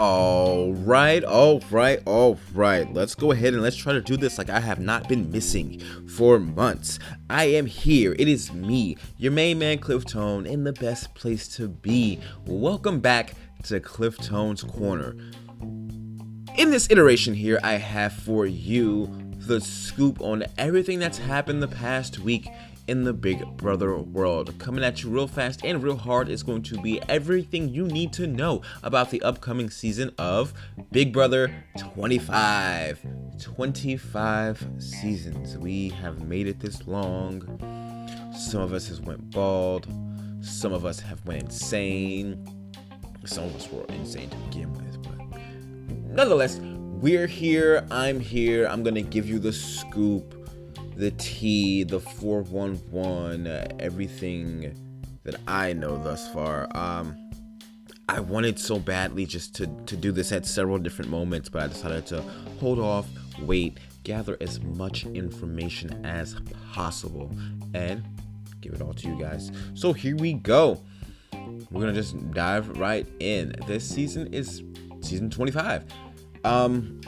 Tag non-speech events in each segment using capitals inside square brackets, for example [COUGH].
All right, all right, all right. Let's go ahead and let's try to do this like I have not been missing for months. I am here. It is me, your main man, Cliff Tone, in the best place to be. Welcome back to Cliff Tone's Corner. In this iteration here, I have for you the scoop on everything that's happened the past week in the Big Brother world. Coming at you real fast and real hard is going to be everything you need to know about the upcoming season of Big Brother 25. 25 seasons. We have made it this long. Some of us has went bald. Some of us have went insane. Some of us were insane to begin with, but nonetheless, we're here. I'm here. I'm gonna give you the scoop the T, the 411, uh, everything that I know thus far. Um, I wanted so badly just to, to do this at several different moments, but I decided to hold off, wait, gather as much information as possible, and give it all to you guys. So here we go. We're gonna just dive right in. This season is season 25. Um,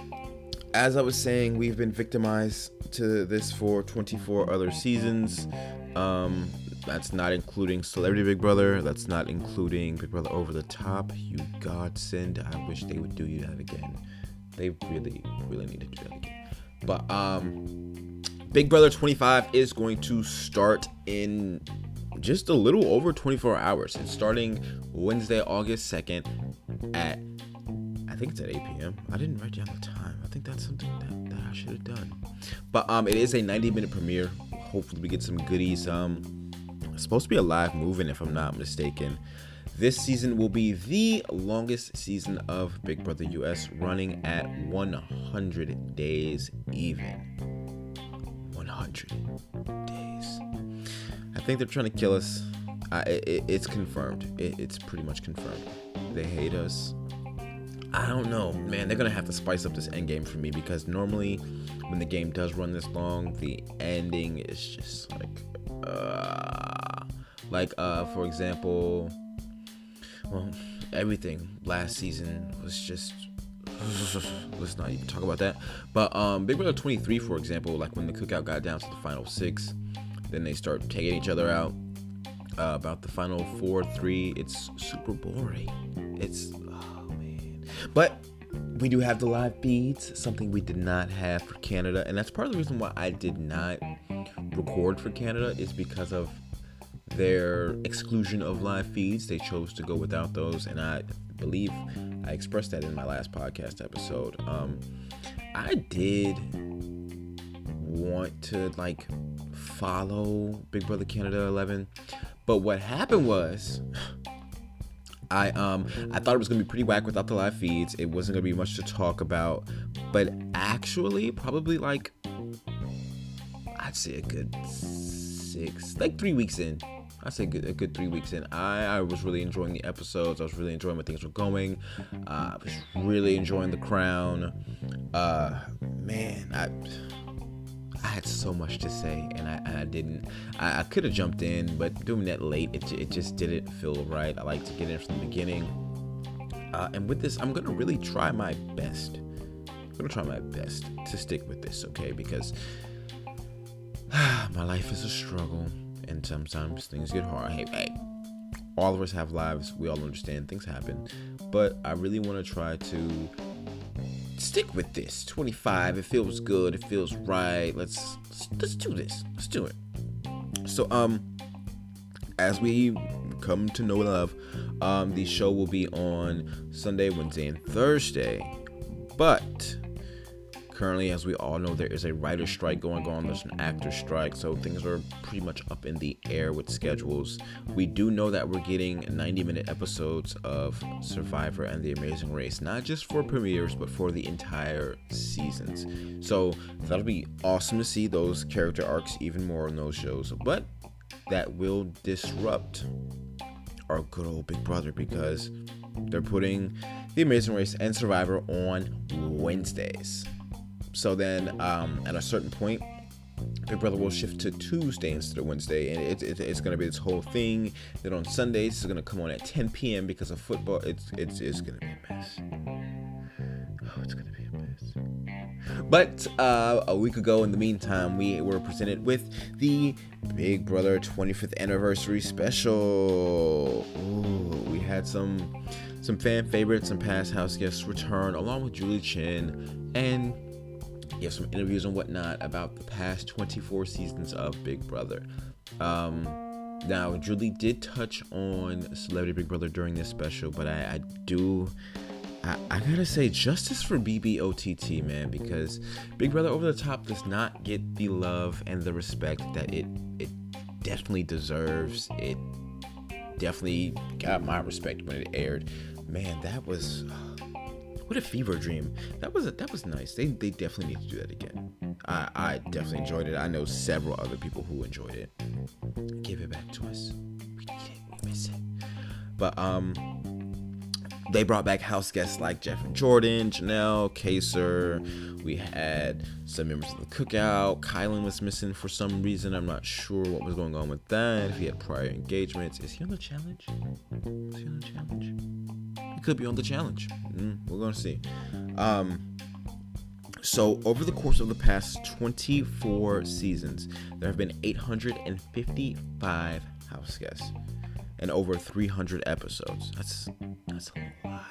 as I was saying, we've been victimized to this for 24 other seasons. Um, that's not including Celebrity Big Brother. That's not including Big Brother Over the Top. You godsend. I wish they would do you that again. They really, really need to do that again. But um, Big Brother 25 is going to start in just a little over 24 hours. It's starting Wednesday, August 2nd at I think it's at 8 p.m. I didn't write down the time. I think that's something that, that I should have done. But um, it is a 90 minute premiere. Hopefully, we get some goodies. Um, it's supposed to be a live moving, if I'm not mistaken. This season will be the longest season of Big Brother US, running at 100 days even. 100 days. I think they're trying to kill us. Uh, it, it's confirmed. It, it's pretty much confirmed. They hate us. I don't know, man. They're gonna have to spice up this end game for me because normally, when the game does run this long, the ending is just like, uh, like uh, for example, well, everything last season was just. [SIGHS] Let's not even talk about that. But um, Big Brother 23, for example, like when the cookout got down to the final six, then they start taking each other out. Uh, about the final four, three, it's super boring. It's but we do have the live feeds, something we did not have for Canada, and that's part of the reason why I did not record for Canada is because of their exclusion of live feeds. They chose to go without those, and I believe I expressed that in my last podcast episode. Um, I did want to like follow Big Brother Canada 11, but what happened was I um I thought it was gonna be pretty whack without the live feeds. It wasn't gonna be much to talk about, but actually, probably like I'd say a good six, like three weeks in. I'd say good, a good three weeks in. I, I was really enjoying the episodes. I was really enjoying where things were going. Uh, I was really enjoying the crown. Uh, man, I I had so much to say, and I, I didn't. I, I could have jumped in, but doing that late, it, it just didn't feel right. I like to get in from the beginning. Uh, and with this, I'm gonna really try my best. I'm gonna try my best to stick with this, okay? Because [SIGHS] my life is a struggle, and sometimes things get hard. Hey, hey, all of us have lives. We all understand things happen, but I really want to try to stick with this. 25. It feels good. It feels right. Let's let's do this. Let's do it. So um as we come to know love, um the show will be on Sunday, Wednesday, and Thursday. But Currently, as we all know, there is a writer strike going on, there's an actor strike, so things are pretty much up in the air with schedules. We do know that we're getting 90 minute episodes of Survivor and The Amazing Race, not just for premieres, but for the entire seasons. So that'll be awesome to see those character arcs even more on those shows, but that will disrupt our good old Big Brother because they're putting The Amazing Race and Survivor on Wednesdays. So then, um, at a certain point, Big Brother will shift to Tuesday instead of Wednesday, and it, it, it's going to be this whole thing. Then on Sundays, it's going to come on at 10 p.m. because of football. It's it's it's going to be a mess. Oh, it's going to be a mess. But uh, a week ago, in the meantime, we were presented with the Big Brother 25th anniversary special. Ooh, we had some some fan favorites and past house guests return, along with Julie Chen and you have some interviews and whatnot about the past 24 seasons of Big Brother. Um, now, Julie did touch on Celebrity Big Brother during this special, but I, I do. I, gotta say, justice for BBOTT, man, because Big Brother Over the Top does not get the love and the respect that it it definitely deserves. It definitely got my respect when it aired. Man, that was. What a fever dream. That was a, that was nice. They they definitely need to do that again. I I definitely enjoyed it. I know several other people who enjoyed it. Give it back to us. We need it. We miss it. But um they brought back house guests like Jeff and Jordan, Janelle, Kaysar. We had some members of the cookout. Kyland was missing for some reason. I'm not sure what was going on with that. If he had prior engagements. Is he on the challenge? Is he on the challenge? He could be on the challenge. Mm, we're gonna see. Um, so over the course of the past 24 seasons, there have been 855 house guests and over 300 episodes. That's that's a lot.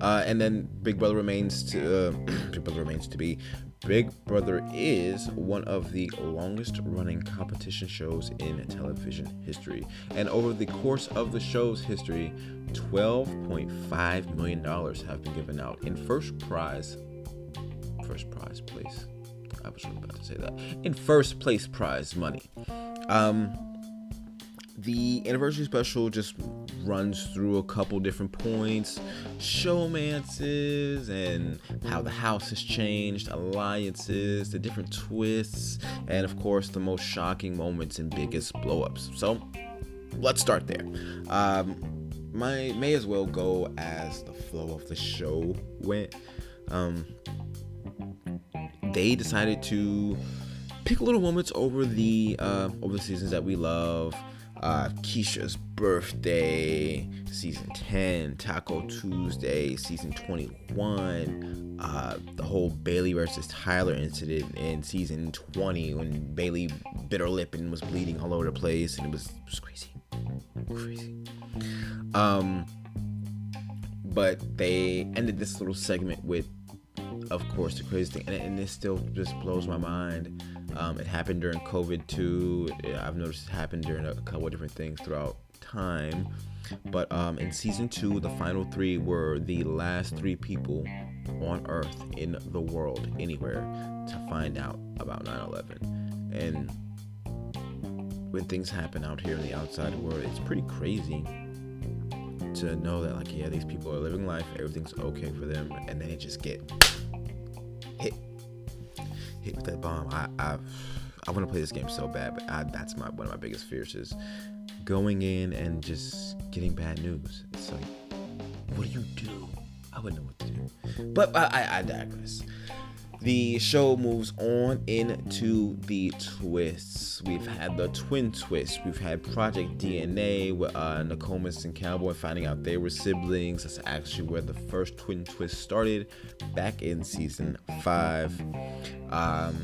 Uh, and then Big Brother remains to uh, [CLEARS THROAT] Big Brother remains to be Big Brother is one of the longest running competition shows in television history. And over the course of the show's history, $12.5 million have been given out in first prize. First prize place. I was about to say that. In first place prize money. Um, the anniversary special just runs through a couple different points, showmances, and how the house has changed, alliances, the different twists, and of course the most shocking moments and biggest blowups. So let's start there. Um, my may as well go as the flow of the show went. Um, they decided to pick little moments over the uh, over the seasons that we love uh, Keesha's birthday, season 10, Taco Tuesday, season 21, uh, the whole Bailey versus Tyler incident in season 20 when Bailey bit her lip and was bleeding all over the place, and it was, it was crazy. Crazy. Um, but they ended this little segment with, of course, the crazy thing, and, and this still just blows my mind um, it happened during COVID too. I've noticed it happened during a couple of different things throughout time. But um, in season two, the final three were the last three people on Earth in the world, anywhere, to find out about 9 11. And when things happen out here in the outside world, it's pretty crazy to know that, like, yeah, these people are living life, everything's okay for them, and then it just get hit with that bomb. I I, I want to play this game so bad, but I, that's my one of my biggest fears is going in and just getting bad news. It's like, what do you do? I wouldn't know what to do. But I, I, I digress. The show moves on into the twists. We've had the twin twist. We've had Project DNA with uh, Nakomis and Cowboy finding out they were siblings. That's actually where the first twin twist started back in season five. Um,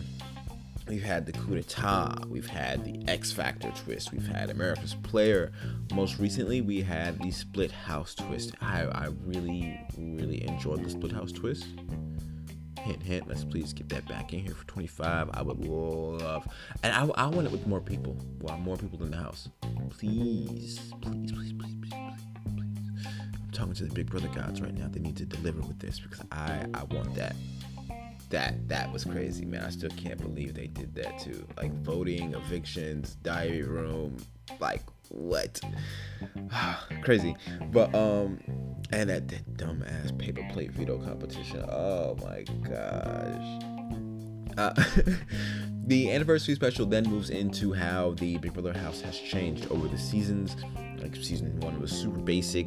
We've had the coup d'etat. We've had the X Factor twist. We've had America's Player. Most recently, we had the Split House twist. I, I really, really enjoyed the Split House twist hint, hint. Let's please get that back in here for 25. I would love, and I, I want it with more people. Well, more people in the house. Please, please, please, please, please, please. I'm talking to the Big Brother gods right now. They need to deliver with this because I, I want that. That that was crazy, man. I still can't believe they did that too. Like voting, evictions, diary room, like what? [SIGHS] Crazy. But um and that, that dumbass paper plate veto competition. Oh my gosh. Uh, [LAUGHS] the anniversary special then moves into how the Big Brother house has changed over the seasons. Like season one was super basic,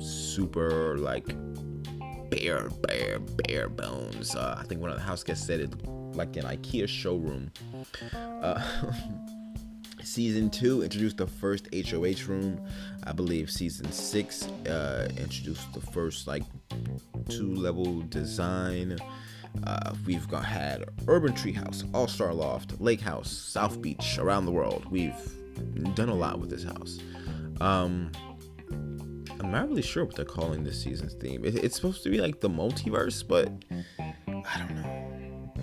super like bare, bare, bare bones. Uh, I think one of the house guests said it like an IKEA showroom. Uh, [LAUGHS] season two introduced the first HOH room. I believe season six uh, introduced the first like two level design. Uh, we've got had Urban Treehouse, All Star Loft, Lake House, South Beach, around the world. We've done a lot with this house. Um, I'm not really sure what they're calling this season's theme. It, it's supposed to be like the multiverse, but I don't know.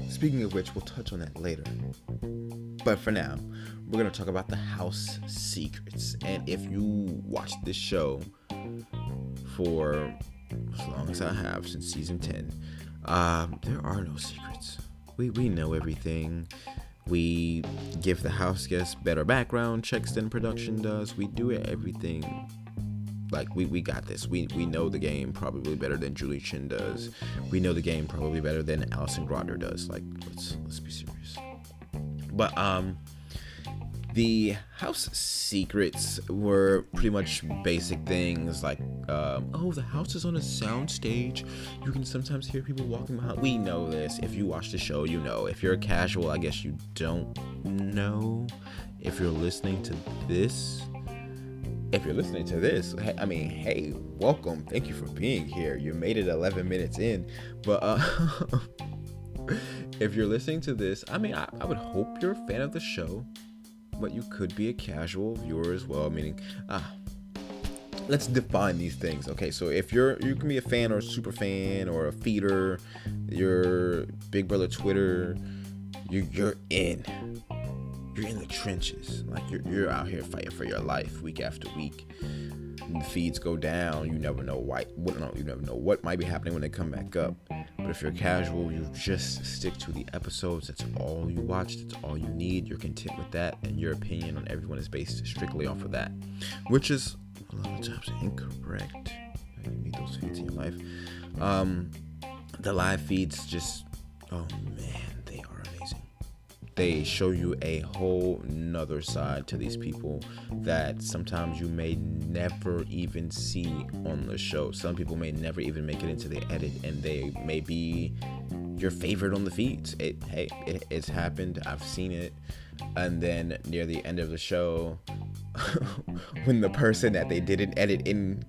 Speaking of which, we'll touch on that later. But for now, we're gonna talk about the house secrets. And if you watched this show for as long as I have since season 10, um, there are no secrets. We we know everything. We give the house guests better background checks than production does. We do everything like we, we got this. We we know the game probably better than Julie Chen does. We know the game probably better than Alison Grodner does. Like let's let's be serious. But um the house secrets were pretty much basic things like um, oh the house is on a sound stage you can sometimes hear people walking behind we know this if you watch the show you know if you're a casual i guess you don't know if you're listening to this if you're listening to this, I mean, hey, welcome. Thank you for being here. You made it 11 minutes in. But uh, [LAUGHS] if you're listening to this, I mean, I, I, would hope you're a fan of the show, but you could be a casual viewer as well. Meaning, ah, let's define these things. Okay, so if you're you can be a fan or a super fan or a feeder, you're Big Brother Twitter, you, you're in you're in the trenches. Like you're, you're out here fighting for your life week after week. When the feeds go down, you never know why. What, no, you never know what might be happening when they come back up. But if you're casual, you just stick to the episodes. That's all you watch. That's all you need. You're content with that, and your opinion on everyone is based strictly off of that, which is a lot of times incorrect. You need those feeds in your life. Um, the live feeds just, oh man they show you a whole nother side to these people that sometimes you may never even see on the show. Some people may never even make it into the edit, and they may be your favorite on the feeds. It, hey, it, it's happened. I've seen it. And then near the end of the show, [LAUGHS] when the person that they didn't edit in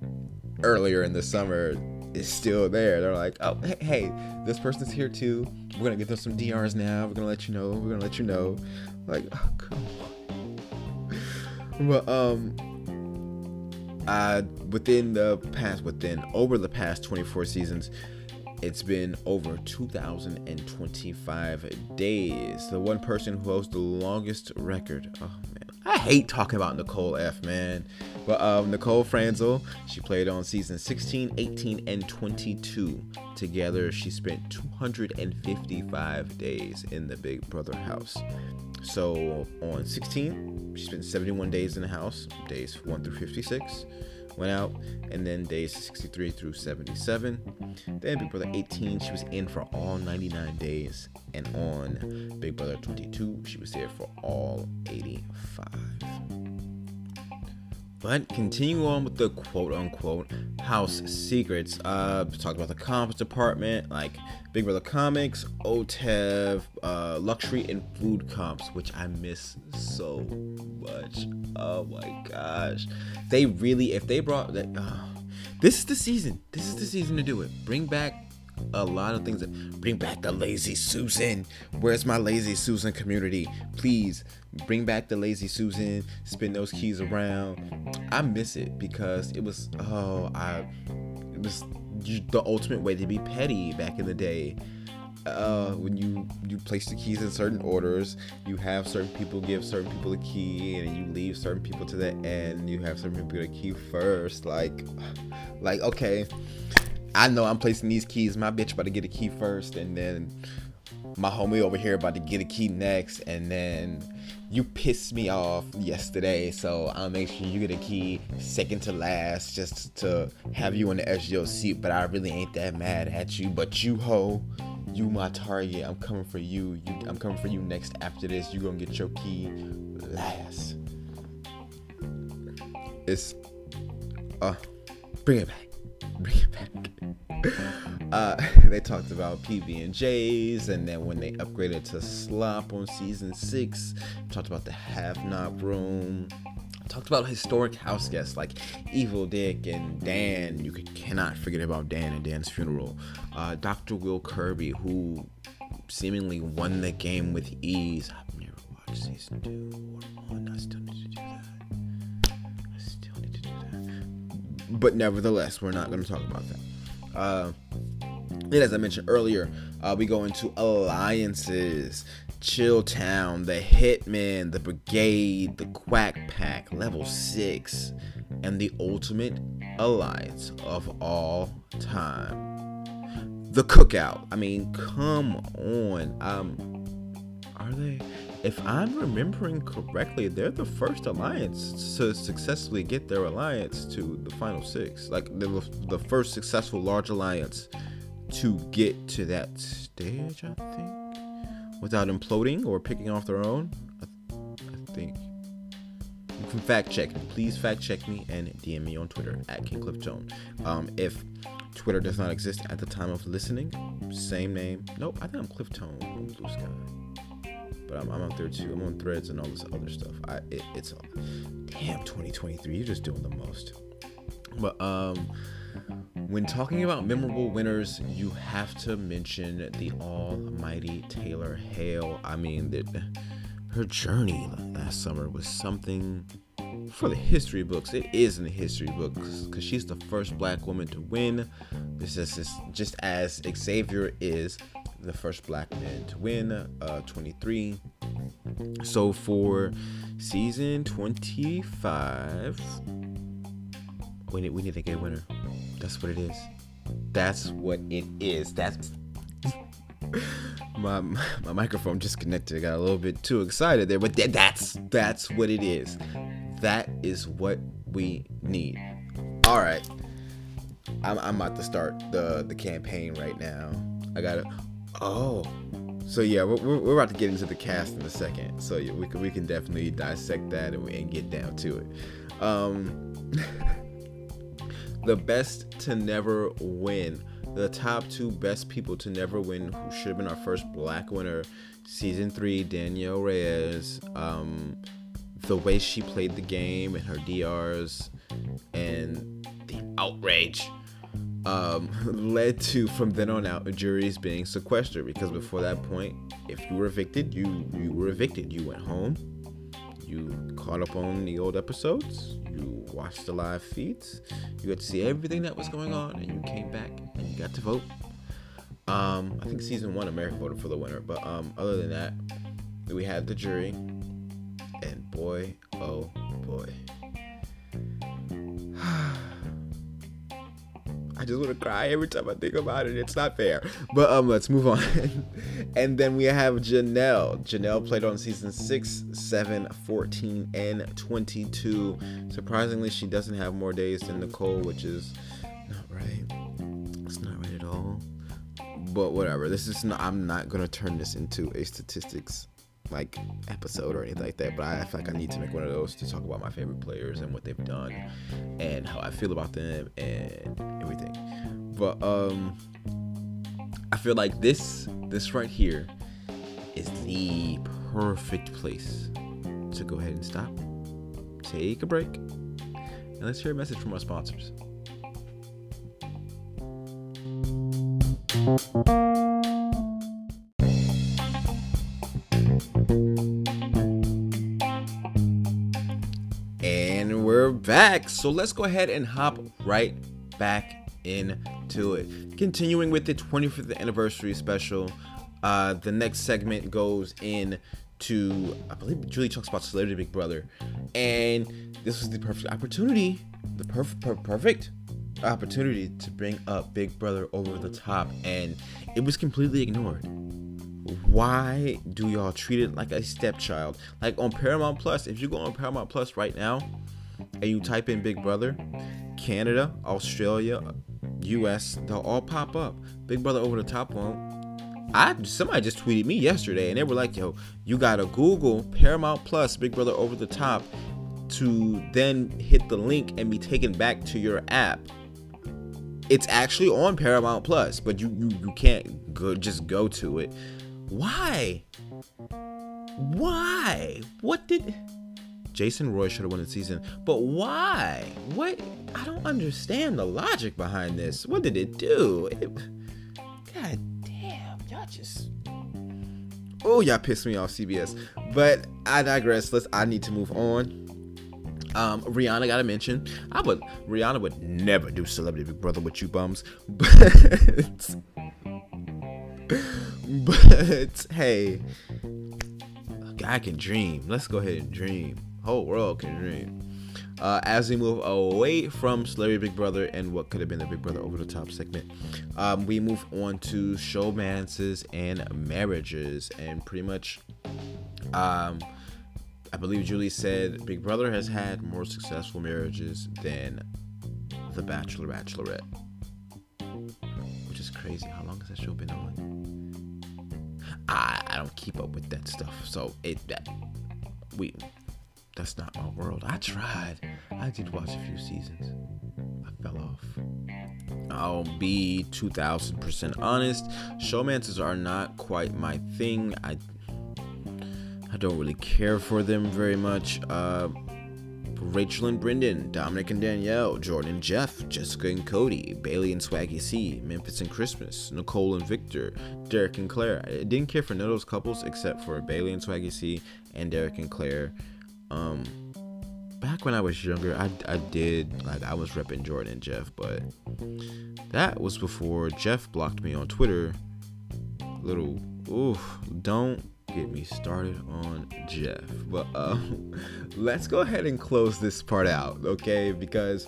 earlier in the summer is still there. They're like, oh, hey, hey, this person's here too. We're gonna get them some DRs now. We're gonna let you know. We're gonna let you know. Like, oh, come on. [LAUGHS] But um, uh, within the past, within over the past 24 seasons, it's been over 2,025 days. The one person who holds the longest record. Oh man, I hate talking about Nicole F. Man, but um, Nicole Franzel, she played on season 16, 18, and 22. Together, she spent 255 days in the Big Brother house. So on 16, she spent 71 days in the house, days 1 through 56 went out, and then days 63 through 77. Then Big Brother 18, she was in for all 99 days, and on Big Brother 22, she was there for all 85. But continue on with the quote unquote house secrets. Uh, talked about the comps department, like Big Brother Comics, OTEV, uh, luxury and food comps, which I miss so much. Oh my gosh, they really, if they brought that, uh, this is the season. This is the season to do it. Bring back a lot of things that bring back the lazy Susan. Where's my lazy Susan community? Please bring back the lazy Susan. Spin those keys around. I miss it because it was oh I it was the ultimate way to be petty back in the day. Uh, when you you place the keys in certain orders, you have certain people give certain people a key, and you leave certain people to the end. You have certain people get a key first. Like, like okay, I know I'm placing these keys. My bitch about to get a key first, and then my homie over here about to get a key next, and then you pissed me off yesterday, so I'll make sure you get a key second to last, just to have you on the edge of your seat. But I really ain't that mad at you. But you ho, you my target. I'm coming for you. You, I'm coming for you next. After this, you gonna get your key last. It's uh, bring it back. Bring it back. Uh, [LAUGHS] they talked about PB and J's, and then when they upgraded to Slop on season six, talked about the Have Not Room. Talked about historic house guests like Evil Dick and Dan. You cannot forget about Dan and Dan's funeral. Uh, Dr. Will Kirby, who seemingly won the game with ease. I've never watched season two. I still But nevertheless, we're not going to talk about that. Uh, and as I mentioned earlier, uh, we go into alliances. Chill Town, the Hitman, the Brigade, the Quack Pack, Level 6, and the ultimate alliance of all time. The Cookout. I mean, come on. Um, are they? If I'm remembering correctly, they're the first alliance to successfully get their alliance to the final six. Like, the, the first successful large alliance to get to that stage, I think without imploding or picking off their own? I, th- I think. You can fact check me. Please fact check me and DM me on Twitter at KingCliffTone. Um, if Twitter does not exist at the time of listening, same name. Nope, I think I'm Cliff Tone on Blue Sky. But I'm, I'm out there too. I'm on threads and all this other stuff. I it, it's damn 2023. You're just doing the most. But um when talking about memorable winners, you have to mention the almighty Taylor Hale. I mean, that her journey last summer was something for the history books. It is in the history books because she's the first black woman to win. This is just as Xavier is the first black man to win, uh, 23. So for season 25, we need, we need a winner. That's what it is. That's what it is. That's [LAUGHS] my my microphone just connected. I got a little bit too excited there, but th- that's that's what it is. That is what we need. All right, I'm I'm about to start the the campaign right now. I gotta. Oh, so yeah, we're, we're about to get into the cast in a second. So yeah, we can we can definitely dissect that and, and get down to it. Um. [LAUGHS] the best to never win. The top two best people to never win, who should have been our first black winner, season three, Danielle Reyes. Um, the way she played the game and her DRs and the outrage um, [LAUGHS] led to from then on out juries being sequestered because before that point, if you were evicted, you you were evicted. You went home. You caught up on the old episodes you watched the live feeds, you got to see everything that was going on, and you came back and you got to vote. Um, I think season one, America voted for the winner, but um, other than that, we had the jury, and boy, oh boy. I just want to cry every time I think about it. It's not fair. But um, let's move on. [LAUGHS] and then we have Janelle. Janelle played on season 6, 7, 14, and 22. Surprisingly, she doesn't have more days than Nicole, which is not right. It's not right at all. But whatever. This is not. I'm not gonna turn this into a statistics like episode or anything like that, but I feel like I need to make one of those to talk about my favorite players and what they've done and how I feel about them and everything. But um I feel like this this right here is the perfect place to go ahead and stop, take a break, and let's hear a message from our sponsors. And we're back. So let's go ahead and hop right back into it. Continuing with the 25th anniversary special, uh, the next segment goes in to I believe Julie talks about Celebrity Big Brother, and this was the perfect opportunity, the perfect per- perfect opportunity to bring up Big Brother over the top, and it was completely ignored why do y'all treat it like a stepchild? Like on Paramount Plus, if you go on Paramount Plus right now and you type in Big Brother, Canada, Australia, US, they'll all pop up. Big Brother over the top won't. I somebody just tweeted me yesterday and they were like, "Yo, you gotta Google Paramount Plus Big Brother over the top to then hit the link and be taken back to your app." it's actually on Paramount Plus, but you you, you can't go just go to it. Why? Why? What did Jason Roy should have won the season, but why? What? I don't understand the logic behind this. What did it do? It, God damn, y'all just. Oh, y'all pissed me off, CBS. But I digress. Let's. I need to move on. Um, Rihanna got to mention. I would. Rihanna would never do Celebrity Big Brother with you bums, [LAUGHS] but. But hey, a guy can dream. Let's go ahead and dream. Whole world can dream. Uh, as we move away from Celebrity Big Brother and what could have been the Big Brother over the top segment, um, we move on to showmances and marriages, and pretty much, um, I believe Julie said Big Brother has had more successful marriages than The Bachelor Bachelorette, which is crazy. How long has that show been on? I I don't keep up with that stuff, so it that we that's not my world. I tried. I did watch a few seasons. I fell off. I'll be 2000% honest. Showmances are not quite my thing. I I don't really care for them very much. Uh, Rachel and Brendon, Dominic and Danielle, Jordan and Jeff, Jessica and Cody, Bailey and Swaggy C, Memphis and Christmas, Nicole and Victor, Derek and Claire. I didn't care for none of those couples except for Bailey and Swaggy C and Derek and Claire. Um, back when I was younger, I, I did like I was repping Jordan and Jeff, but that was before Jeff blocked me on Twitter. Little oof, don't get me started on Jeff. But um, [LAUGHS] let's go ahead and close this part out, okay? Because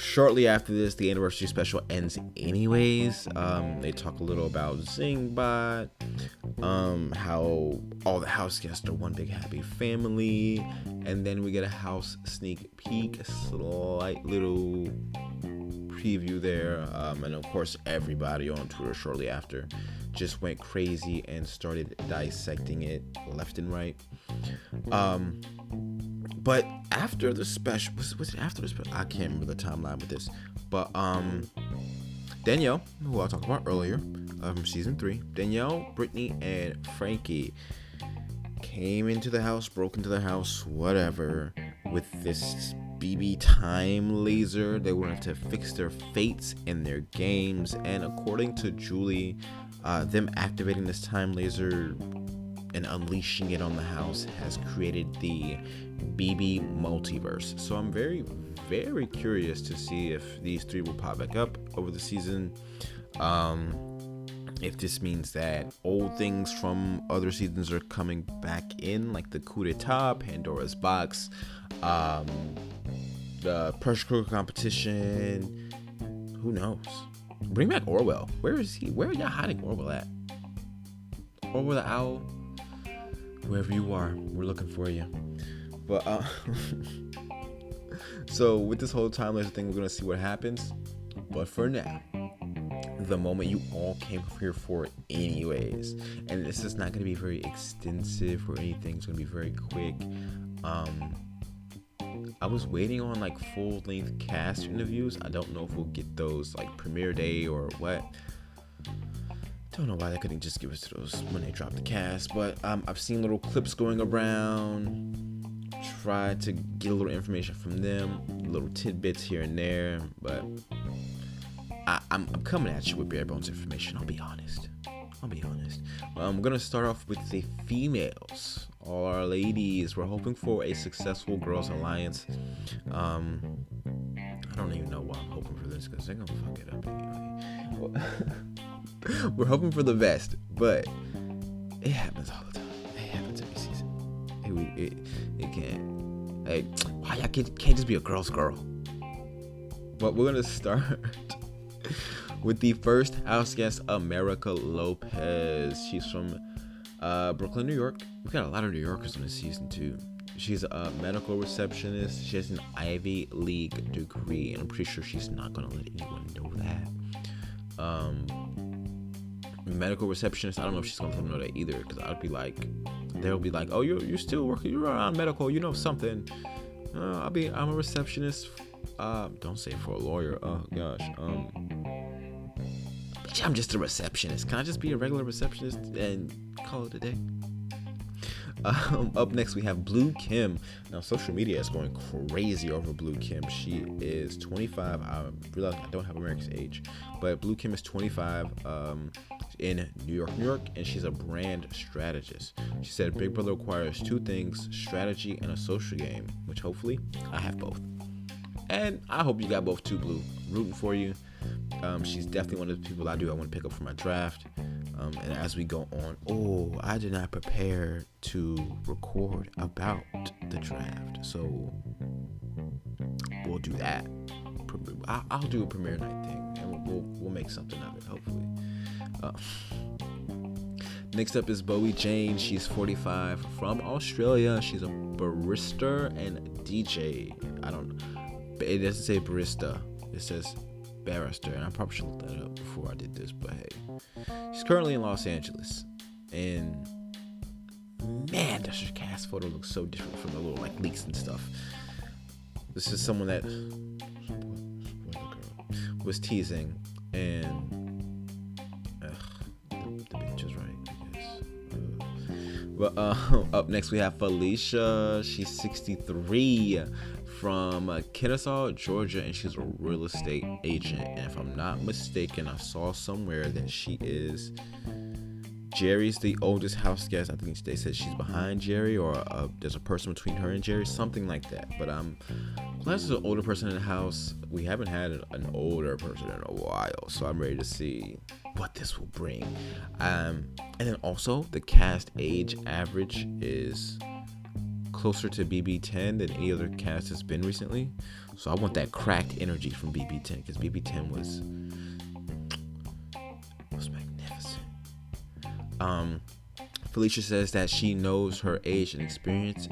shortly after this, the anniversary special ends anyways. Um, they talk a little about Zingbot, um, how all the house guests are one big happy family, and then we get a house sneak peek, slight little preview there, um, and of course everybody on Twitter shortly after just went crazy and started dissecting it left and right. Um, but after the special, was, was it after the special? I can't remember the timeline with this, but um, Danielle, who I talked about earlier, um, season three, Danielle, Brittany, and Frankie came into the house, broke into the house, whatever, with this BB time laser. They wanted to fix their fates in their games, and according to Julie, uh, them activating this time laser and unleashing it on the house has created the BB multiverse. So I'm very, very curious to see if these three will pop back up over the season. Um, if this means that old things from other seasons are coming back in, like the coup d'etat, Pandora's box, um, the pressure cooker competition. Who knows? Bring back Orwell. Where is he? Where are y'all hiding Orwell at? Orwell the owl. Wherever you are, we're looking for you. But uh, [LAUGHS] so with this whole time laser thing, we're gonna see what happens. But for now, the moment you all came here for anyways, and this is not gonna be very extensive or anything. It's gonna be very quick. Um, I was waiting on like full length cast interviews. I don't know if we'll get those like premiere day or what. Don't know why they couldn't just give us those when they dropped the cast, but um, I've seen little clips going around. Try to get a little information from them, little tidbits here and there, but I, am coming at you with bare bones information. I'll be honest. I'll be honest. I'm gonna start off with the females all our ladies. We're hoping for a successful girls alliance. Um, I don't even know why I'm hoping for this because they're gonna fuck it up anyway. [LAUGHS] We're hoping for the best, but it happens all the time. It, it, it can't. Hey, why y'all can't, can't just be a girl's girl? But we're gonna start [LAUGHS] with the first house guest, America Lopez. She's from uh, Brooklyn, New York. We've got a lot of New Yorkers on this season too. She's a medical receptionist. She has an Ivy League degree, and I'm pretty sure she's not gonna let anyone know that. Um, medical receptionist. I don't know if she's gonna let them know that either, because I'd be like, they'll be like, "Oh, you're you're still working. You're around medical. You know something." Uh, I'll be. I'm a receptionist. Uh, don't say for a lawyer. Oh gosh. Um, I'm just a receptionist. Can I just be a regular receptionist and call it a day? Um, [LAUGHS] up next, we have Blue Kim. Now, social media is going crazy over Blue Kim. She is 25. I realize I don't have America's age, but Blue Kim is 25 um, in New York, New York, and she's a brand strategist. She said Big Brother requires two things strategy and a social game, which hopefully I have both. And I hope you got both too, Blue. Rooting for you. Um, she's definitely one of the people I do I want to pick up for my draft. Um, and as we go on, oh, I did not prepare to record about the draft, so we'll do that. I'll do a premiere night thing, and we'll we'll make something of it, hopefully. Uh, next up is Bowie Jane. She's 45 from Australia. She's a barista and DJ. I don't. It doesn't say barista. It says barrister, and I probably should look that up before I did this, but hey. She's currently in Los Angeles. And man, does her cast photo look so different from the little like leaks and stuff. This is someone that was teasing and the, the picture's right. But uh, [LAUGHS] up next we have Felicia. She's 63 from Kennesaw, Georgia, and she's a real estate agent. And if I'm not mistaken, I saw somewhere that she is Jerry's the oldest house guest. I think they said she's behind Jerry, or uh, there's a person between her and Jerry, something like that. But I'm glad there's an older person in the house. We haven't had an older person in a while, so I'm ready to see what this will bring. Um, and then also the cast age average is closer to BB10 than any other cast has been recently. So I want that cracked energy from BB10 because BB10 was was Um, Felicia says that she knows her age and experience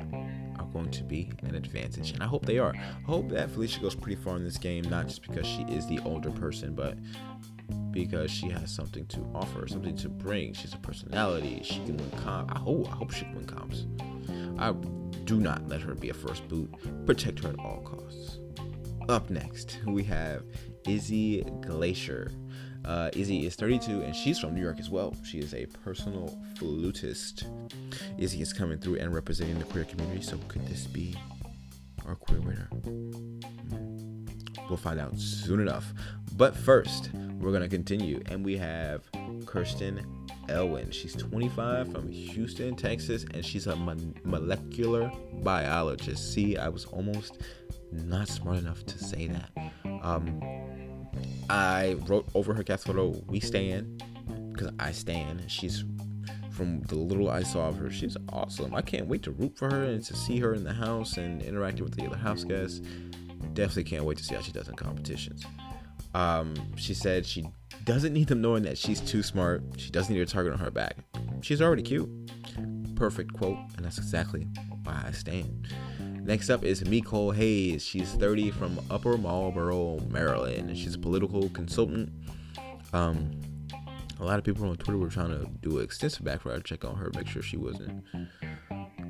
are going to be an advantage, and I hope they are. I hope that Felicia goes pretty far in this game, not just because she is the older person, but because she has something to offer, something to bring. She's a personality. She can win comps. I hope. I hope she can win comps. I do not let her be a first boot. Protect her at all costs. Up next, we have Izzy Glacier. Uh, Izzy is 32 and she's from New York as well. She is a personal flutist. Izzy is coming through and representing the queer community. So, could this be our queer winner? We'll find out soon enough. But first, we're going to continue and we have Kirsten Elwin. She's 25 from Houston, Texas, and she's a mo- molecular biologist. See, I was almost not smart enough to say that. Um, I wrote over her cast photo, "We stand," because I stand. She's from the little I saw of her. She's awesome. I can't wait to root for her and to see her in the house and interacting with the other house guests. Definitely can't wait to see how she does in competitions. Um, she said she doesn't need them knowing that she's too smart. She doesn't need a target on her back. She's already cute. Perfect quote, and that's exactly why I stand. Next up is Mecole Hayes. She's 30 from Upper Marlboro, Maryland. She's a political consultant. Um, a lot of people on Twitter were trying to do an extensive background check on her, to make sure she wasn't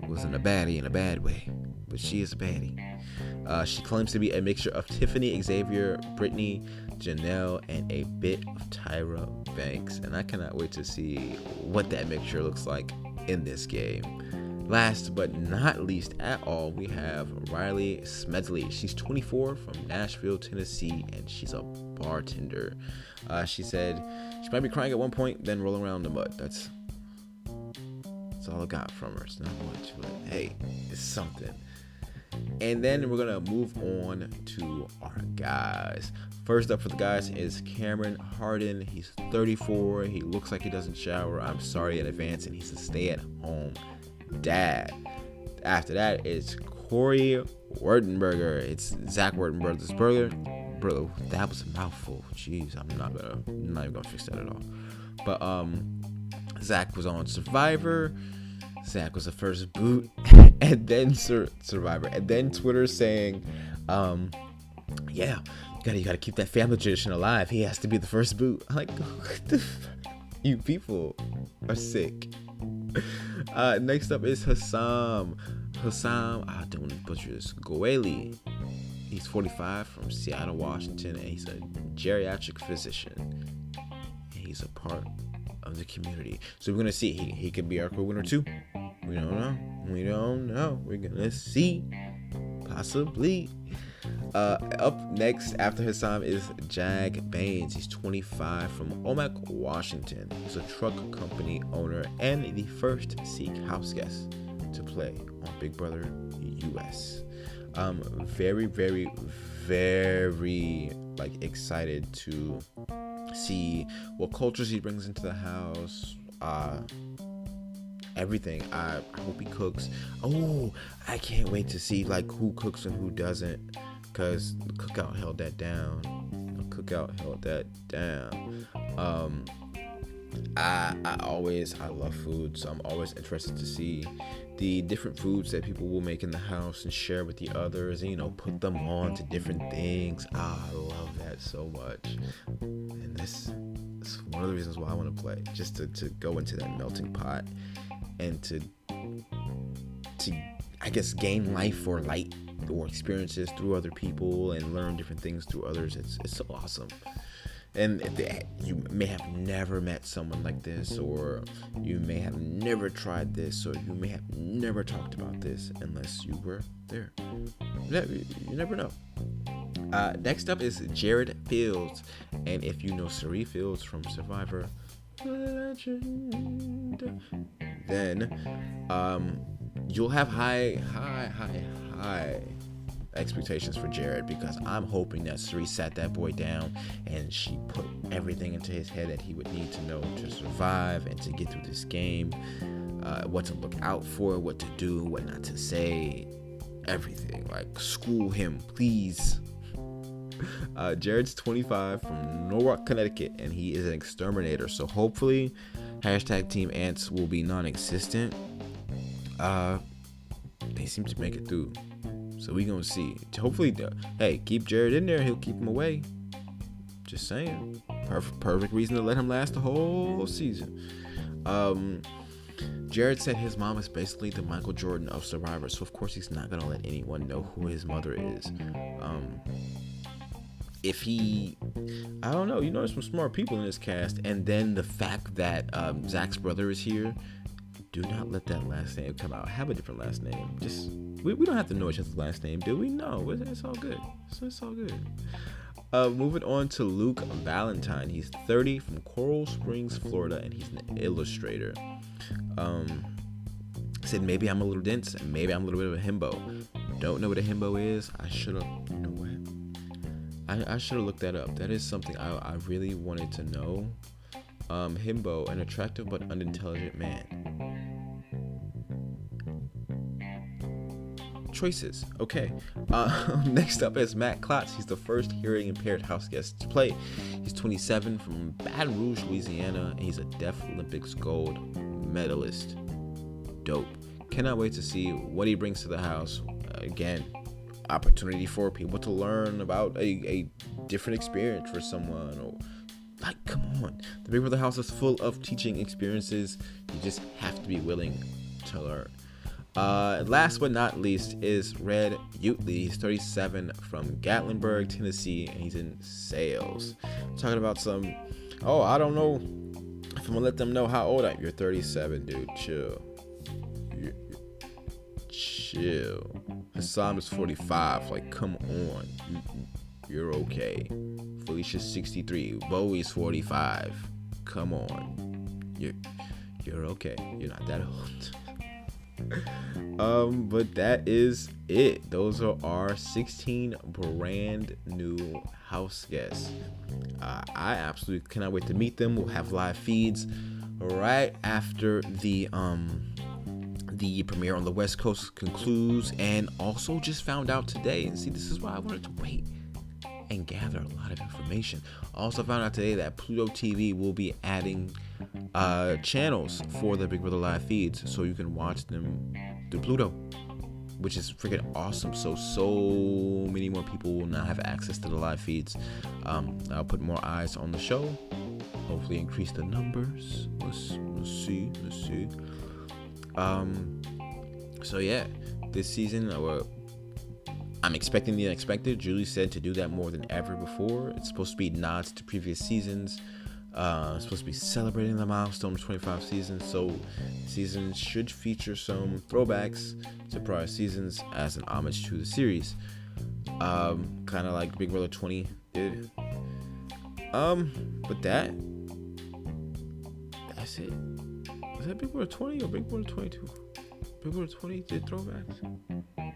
wasn't a baddie in a bad way, but she is a baddie. Uh, she claims to be a mixture of Tiffany Xavier, Brittany, Janelle, and a bit of Tyra Banks. And I cannot wait to see what that mixture looks like in this game. Last but not least at all, we have Reilly Smedley. She's 24 from Nashville, Tennessee, and she's a bartender. Uh, she said she might be crying at one point, then rolling around in the mud. That's that's all I got from her. It's not much, but hey, it's something. And then we're gonna move on to our guys. First up for the guys is Cameron Hardin. He's 34. He looks like he doesn't shower. I'm sorry in advance, and he's a stay-at-home dad. After that, it's Cory Wurtenberger. It's Zach Wurtenberger's brother. Bro, that was a mouthful. Jeez, I'm not gonna, I'm not even gonna fix that at all. But um, Zach was on Survivor. Zach was the first boot, [LAUGHS] and then Sur- Survivor, and then Twitter saying, um, "Yeah, you gotta you gotta keep that family tradition alive. He has to be the first boot." I'm like, [LAUGHS] you people are sick. [LAUGHS] Uh, next up is Hassam Hussam, I don't want to butcher this, Goueli. He's 45 from Seattle, Washington, and he's a geriatric physician. And he's a part of the community. So we're gonna see. He, he could be our crew winner too. We don't know. We don't know. We're gonna see. Possibly. Uh, up next after Hisam is Jag Bains. He's 25 from Omak, Washington. He's a truck company owner and the first Sikh house guest to play on Big Brother US. Um, very, very, very like excited to see what cultures he brings into the house. Uh, everything. I, I hope he cooks. Oh, I can't wait to see like who cooks and who doesn't, cause the cookout held that down. Cookout held that down. Um, I I always I love food, so I'm always interested to see the different foods that people will make in the house and share with the others, and you know, put them on to different things. Ah, I love that so much. And this is one of the reasons why I want to play, just to, to go into that melting pot and to to I guess gain life or light or experiences through other people and learn different things through others. It's it's so awesome. And you may have never met someone like this or you may have never tried this or you may have never talked about this unless you were there. You never know. Uh, next up is jared fields. And if you know Cirie Fields from survivor legend then um, you'll have high high high high expectations for Jared because I'm hoping that Cirie sat that boy down and she put everything into his head that he would need to know to survive and to get through this game, uh, what to look out for, what to do, what not to say, everything. Like, school him, please. [LAUGHS] Uh, Jared's 25 from Norwalk, Connecticut, and he is an exterminator. So hopefully, hashtag Team Ants will be non-existent. Uh, they seem to make it through. So we gonna see. Hopefully, hey, keep Jared in there. He'll keep him away. Just saying. Perfect, perfect reason to let him last the whole season. Um, Jared said his mom is basically the Michael Jordan of Survivor, so of course he's not gonna let anyone know who his mother is. Um, if he, I don't know, you know, there's some smart people in this cast, and then the fact that um, Zach's brother is here do not let that last name come out. Have a different last name. Just we, we don't have to know each other's last name, do we? No, it's, all good. So it's all good. Uh, moving on to Luke Valentine. He's 30 from Coral Springs, Florida, and he's an illustrator. Um, said maybe I'm a little dense, and maybe I'm a little bit of a himbo. Don't know what a himbo is. I should have. You know what? I, I should have looked that up. That is something I, I really wanted to know. Um, himbo, an attractive but unintelligent man. choices. Okay. Uh, [LAUGHS] next up is Matt Klotz. He's the first hearing impaired house guest to play. He's 27 from Baton Rouge, Louisiana, and he's a Deaf Olympics gold medalist. Dope. Cannot wait to see what he brings to the house. Again, opportunity for people to learn about a, a different experience for someone or like come on the big brother house is full of teaching experiences you just have to be willing to learn uh, last but not least is Red Utley. He's 37 from Gatlinburg, Tennessee, and he's in sales. talking about some, oh, I don't know if I'm gonna let them know how old I am. You're 37, dude. Chill. Chill. Hisam is 45. Like, come on. You, are okay. Felicia's 63. Bowie's 45. Come on. You're you're okay. You're not that old. [LAUGHS] um, but that is it. Those are our 16 brand new house guests. Uh, I absolutely cannot wait to meet them. We'll have live feeds right after the um the premiere on the West Coast concludes, and also just found out today. And see, this is why I wanted to wait and gather a lot of information. Also found out today that Pluto TV will be adding uh, channels for the Big Brother live feeds, so you can watch them through Pluto, which is freaking awesome. So so many more people will now have access to the live feeds. Um, I'll put more eyes on the show. Hopefully, increase the numbers. Let's let's see. Let's see. Um, so yeah, this season. Or I'm expecting the unexpected. Julie said to do that more than ever before. It's supposed to be nods to previous seasons. Uh, it's supposed to be celebrating the milestone of 25 seasons. So, seasons should feature some throwbacks to prior seasons as an homage to the series. Um, kind of like Big Brother 20 did. Um, but that, that's it. Was that Big Brother 20 or Big Brother 22? Big Brother 20 did throwbacks.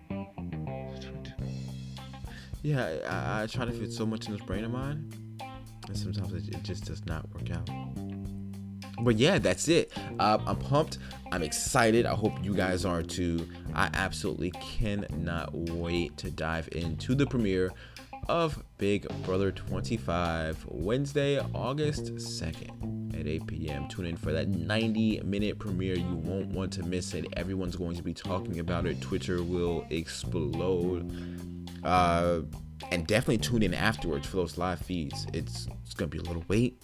Yeah, I, I try to fit so much in this brain of mine, and sometimes it, it just does not work out. But yeah, that's it. Uh, I'm pumped. I'm excited. I hope you guys are too. I absolutely cannot wait to dive into the premiere of Big Brother 25 Wednesday, August 2nd at 8 p.m. Tune in for that 90 minute premiere. You won't want to miss it. Everyone's going to be talking about it. Twitter will explode. Uh, and definitely tune in afterwards for those live feeds. It's it's gonna be a little wait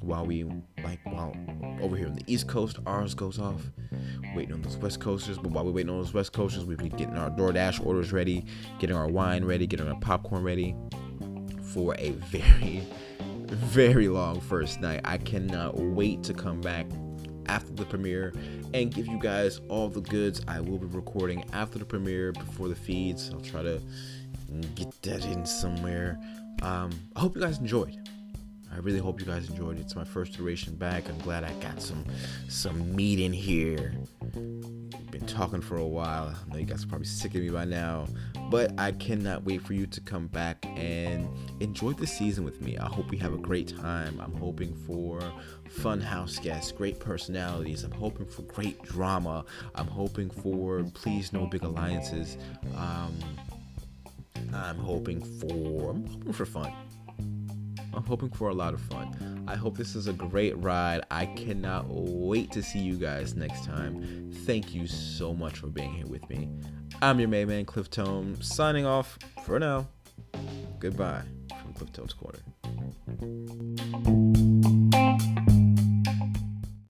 while we like while over here on the East Coast ours goes off, waiting on those West Coasters. But while we're waiting on those West Coasters, we've been getting our DoorDash orders ready, getting our wine ready, getting our popcorn ready for a very very long first night. I cannot wait to come back after the premiere and give you guys all the goods. I will be recording after the premiere before the feeds. I'll try to get that in somewhere. Um, I hope you guys enjoyed. I really hope you guys enjoyed. It's my first duration back. I'm glad I got some some meat in here. Been talking for a while. I know you guys are probably sick of me by now, but I cannot wait for you to come back and enjoy the season with me. I hope we have a great time. I'm hoping for fun house guests, great personalities. I'm hoping for great drama. I'm hoping for please no big alliances. Um, I'm hoping for I'm hoping for fun. I'm hoping for a lot of fun. I hope this is a great ride. I cannot wait to see you guys next time. Thank you so much for being here with me. I'm your main man, Cliftone, signing off for now. Goodbye from Cliftone's Corner.